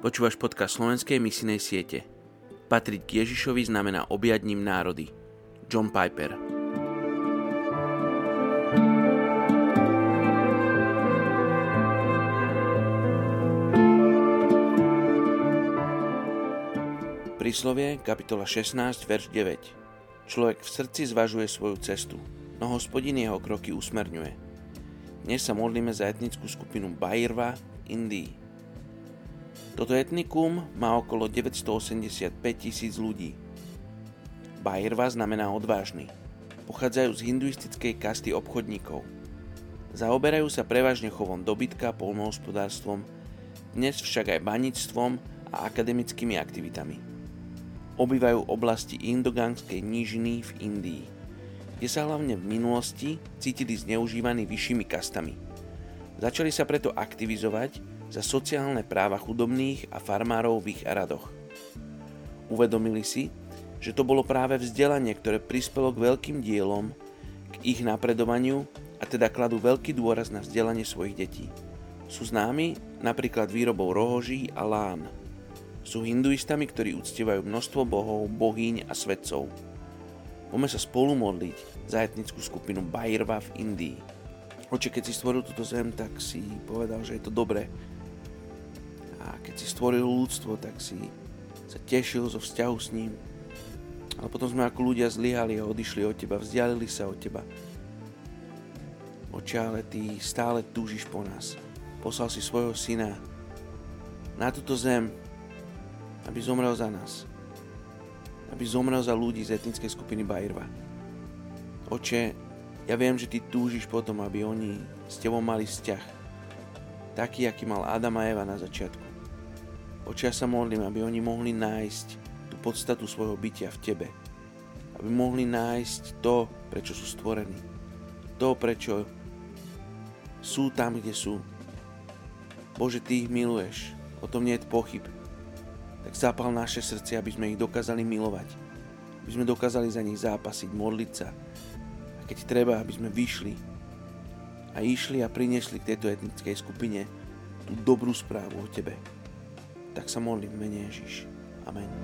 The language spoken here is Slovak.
Počúvaš podcast slovenskej misinej siete. Patriť k Ježišovi znamená objať ním národy. John Piper Príslovie, kapitola 16, verš 9. Človek v srdci zvažuje svoju cestu, no hospodin jeho kroky usmerňuje. Dnes sa modlíme za etnickú skupinu Bairva v Indii. Toto etnikum má okolo 985 tisíc ľudí. Bairva znamená odvážny. Pochádzajú z hinduistickej kasty obchodníkov. Zaoberajú sa prevažne chovom dobytka, polnohospodárstvom, dnes však aj baníctvom a akademickými aktivitami obývajú oblasti Indogangskej nížiny v Indii, kde sa hlavne v minulosti cítili zneužívaní vyššími kastami. Začali sa preto aktivizovať za sociálne práva chudobných a farmárov v ich radoch. Uvedomili si, že to bolo práve vzdelanie, ktoré prispelo k veľkým dielom, k ich napredovaniu a teda kladú veľký dôraz na vzdelanie svojich detí. Sú známi napríklad výrobou rohoží a lán – sú hinduistami, ktorí uctievajú množstvo bohov, bohyň a svetcov. Poďme sa spolu modliť za etnickú skupinu Bairva v Indii. Oče, keď si stvoril túto zem, tak si povedal, že je to dobré. A keď si stvoril ľudstvo, tak si sa tešil zo vzťahu s ním. Ale potom sme ako ľudia zlyhali a odišli od teba, vzdialili sa od teba. Oče, ale ty stále túžiš po nás. Poslal si svojho syna na túto zem, aby zomrel za nás. Aby zomrel za ľudí z etnickej skupiny Bajrva. Oče, ja viem, že ty túžiš potom, aby oni s tebou mali vzťah. Taký, aký mal Adam a Eva na začiatku. Oče, ja sa modlím, aby oni mohli nájsť tú podstatu svojho bytia v tebe. Aby mohli nájsť to, prečo sú stvorení. To, prečo sú tam, kde sú. Bože, Ty ich miluješ. O tom nie je pochyb tak zapal naše srdce, aby sme ich dokázali milovať. Aby sme dokázali za nich zápasiť, modliť sa. A keď treba, aby sme vyšli a išli a priniesli k tejto etnickej skupine tú dobrú správu o Tebe. Tak sa modlím mene Ježiš. Amen.